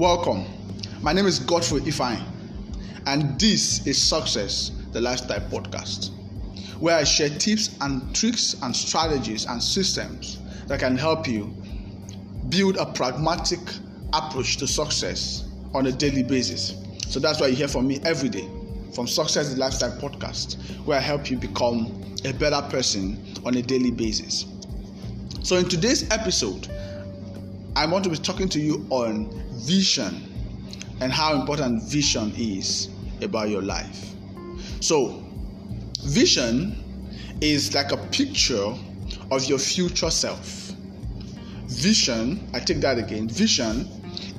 Welcome. My name is Godfrey Ifine, and this is Success, the Lifestyle Podcast, where I share tips and tricks and strategies and systems that can help you build a pragmatic approach to success on a daily basis. So that's why you hear from me every day from Success the Lifestyle Podcast, where I help you become a better person on a daily basis. So, in today's episode, I want to be talking to you on vision and how important vision is about your life. So, vision is like a picture of your future self. Vision, I take that again, vision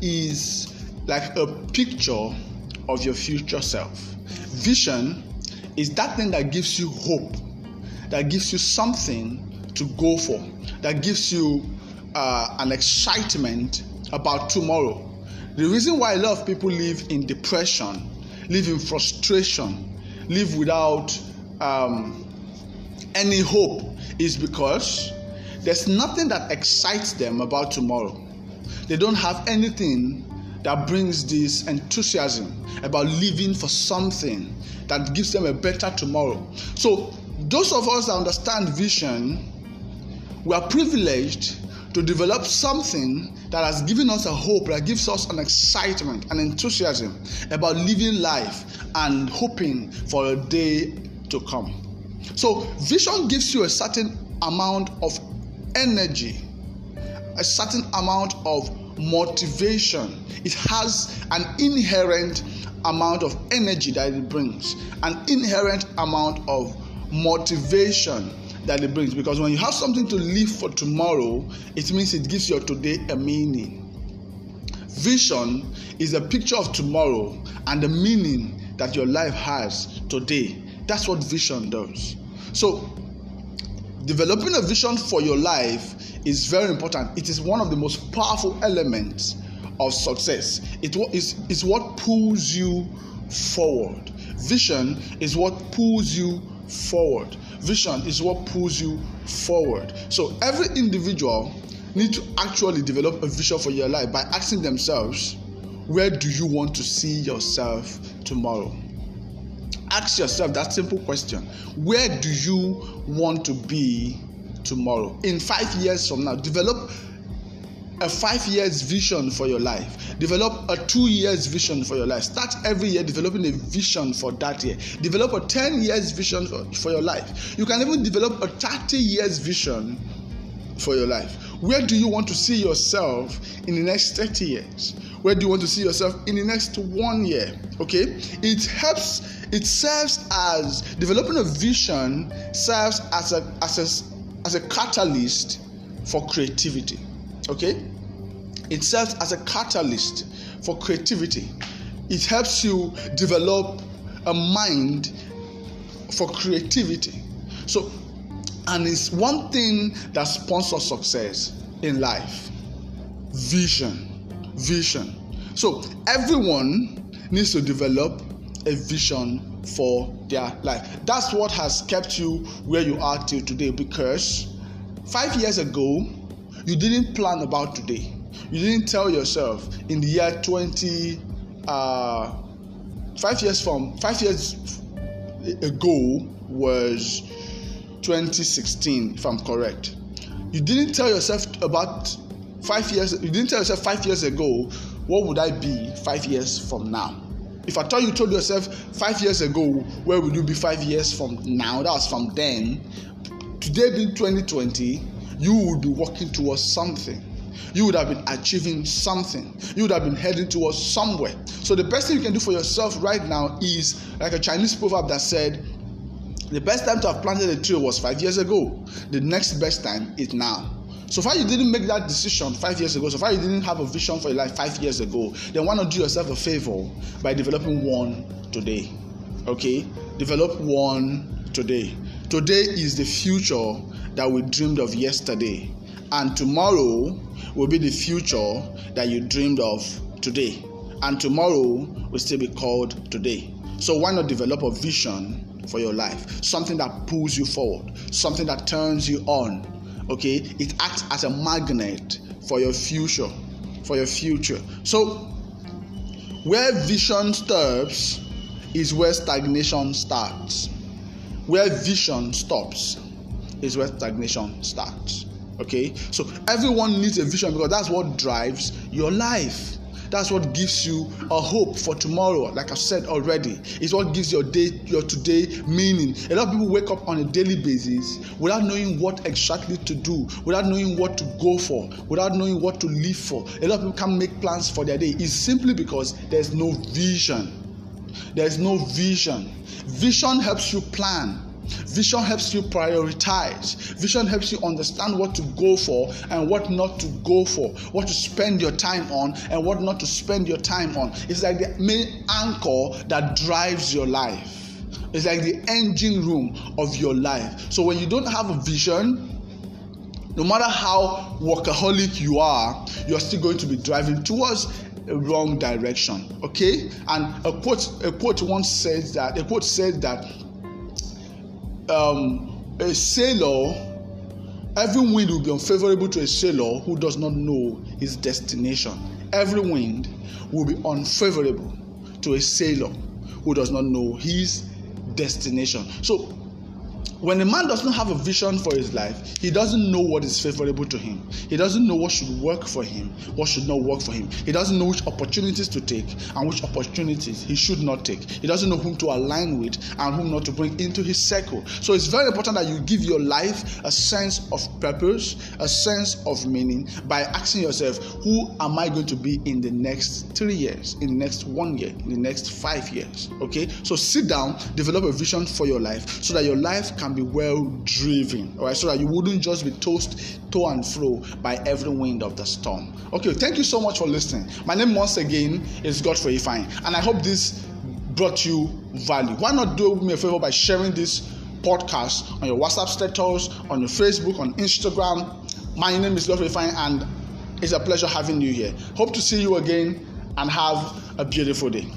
is like a picture of your future self. Vision is that thing that gives you hope, that gives you something to go for, that gives you uh, an excitement about tomorrow. The reason why a lot of people live in depression, live in frustration, live without um, any hope is because there's nothing that excites them about tomorrow. They don't have anything that brings this enthusiasm about living for something that gives them a better tomorrow. So, those of us that understand vision, we are privileged to develop something that has given us a hope, that gives us an excitement, an enthusiasm about living life and hoping for a day to come. So, vision gives you a certain amount of energy, a certain amount of motivation. It has an inherent amount of energy that it brings, an inherent amount of motivation that it brings. Because when you have something to live for tomorrow, it means it gives your today a meaning. Vision is a picture of tomorrow and the meaning that your life has today. That's what vision does. So, developing a vision for your life is very important. It is one of the most powerful elements of success. It is, is what pulls you forward. Vision is what pulls you forward. Vision is what pulls you forward. So every individual need to actually develop a vision for your life by asking themselves, where do you want to see yourself tomorrow? Ask yourself that simple question. Where do you want to be tomorrow? In 5 years from now, develop a five years vision for your life. Develop a two years vision for your life. Start every year developing a vision for that year. Develop a 10 years vision for, for your life. You can even develop a 30 years vision for your life. Where do you want to see yourself in the next 30 years? Where do you want to see yourself in the next one year? Okay? It helps it serves as developing a vision serves as a as a as a catalyst for creativity okay? It serves as a catalyst for creativity. It helps you develop a mind for creativity. So and it's one thing that sponsors success in life. Vision. Vision. So everyone needs to develop a vision for their life. That's what has kept you where you are till today because five years ago you didn't plan about today. You didn't tell yourself in the year 20 uh, five years from five years ago was 2016 if i'm correct. You didn't tell yourself about five years you didn't tell yourself five years ago what would i be five years from now? If i thought you told yourself five years ago where would you be five years from now? That was from then. Today being 2020 you would be working towards something you would have been achieving something. You would have been heading towards somewhere. So the best thing you can do for yourself right now is like a Chinese proverb that said, the best time to have planted a tree was five years ago. The next best time is now. So far you didn't make that decision five years ago, so far you didn't have a vision for your life five years ago, then why not do yourself a favor by developing one today? Okay? Develop one today. Today is the future that we dreamed of yesterday, and tomorrow will be the future that you dreamed of today. And tomorrow will still be called today. So why not develop a vision for your life? Something that pulls you forward, something that turns you on. Okay? It acts as a magnet for your future. For your future. So Where vision stops is where stagnation starts. Where vision stops is where stagnation starts. Okay, so everyone needs a vision because that's what drives your life. That's what gives you a hope for tomorrow. Like I've said already, it's what gives your day, your today meaning. A lot of people wake up on a daily basis without knowing what exactly to do, without knowing what to go for, without knowing what to live for. A lot of people can't make plans for their day. It's simply because there's no vision. There's no vision. Vision helps you plan Vision helps you prioritize. Vision helps you understand what to go for and what not to go for, what to spend your time on and what not to spend your time on. It's like the main anchor that drives your life. It's like the engine room of your life. So when you don't have a vision, no matter how workaholic you are, you're still going to be driving towards a wrong direction. Okay? And a quote, a quote once says that a quote says that um, a sailor, every wind will be unfavorable to a sailor who does not know his destination. Every wind will be unfavorable to a sailor who does not know his destination. So when a man does not have a vision for his life, he doesn't know what is favorable to him. He doesn't know what should work for him, what should not work for him. He doesn't know which opportunities to take and which opportunities he should not take. He doesn't know whom to align with and whom not to bring into his circle. So it's very important that you give your life a sense of purpose, a sense of meaning by asking yourself, who am I going to be in the next three years, in the next one year, in the next five years? Okay, so sit down, develop a vision for your life so that your life can be well driven, all right, so that you wouldn't just be tossed to and fro by every wind of the storm. Okay, thank you so much for listening. My name once again is Godfrey Ifine, and I hope this brought you value. Why not do me a favor by sharing this podcast on your WhatsApp status, on your Facebook, on Instagram? My name is Godfrey Ifine, and it's a pleasure having you here. Hope to see you again and have a beautiful day.